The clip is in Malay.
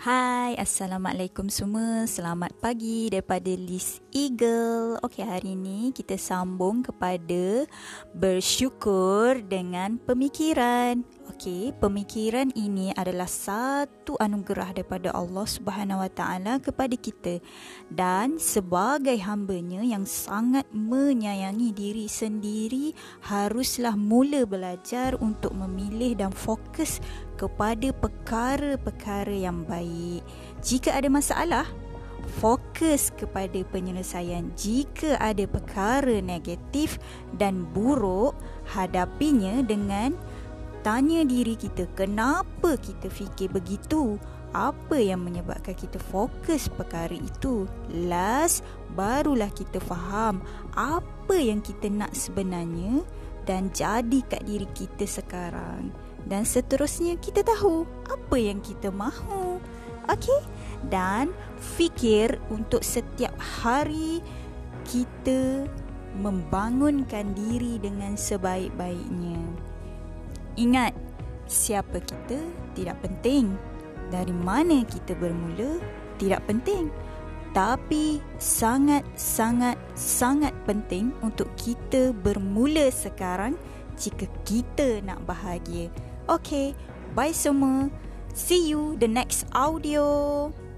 Hai, Assalamualaikum semua. Selamat pagi daripada Liz Eagle. Okey, hari ini kita sambung kepada bersyukur dengan pemikiran. Okey, pemikiran ini adalah satu anugerah daripada Allah Subhanahu Wa Taala kepada kita dan sebagai hambanya yang sangat menyayangi diri sendiri haruslah mula belajar untuk memilih dan fokus kepada perkara-perkara yang baik. Jika ada masalah, fokus kepada penyelesaian. Jika ada perkara negatif dan buruk, hadapinya dengan tanya diri kita kenapa kita fikir begitu. Apa yang menyebabkan kita fokus perkara itu? Last, barulah kita faham apa yang kita nak sebenarnya dan jadi kat diri kita sekarang dan seterusnya kita tahu apa yang kita mahu. Okey? Dan fikir untuk setiap hari kita membangunkan diri dengan sebaik-baiknya. Ingat, siapa kita tidak penting. Dari mana kita bermula tidak penting. Tapi sangat sangat sangat penting untuk kita bermula sekarang jika kita nak bahagia. Okay, bye semua. See you the next audio.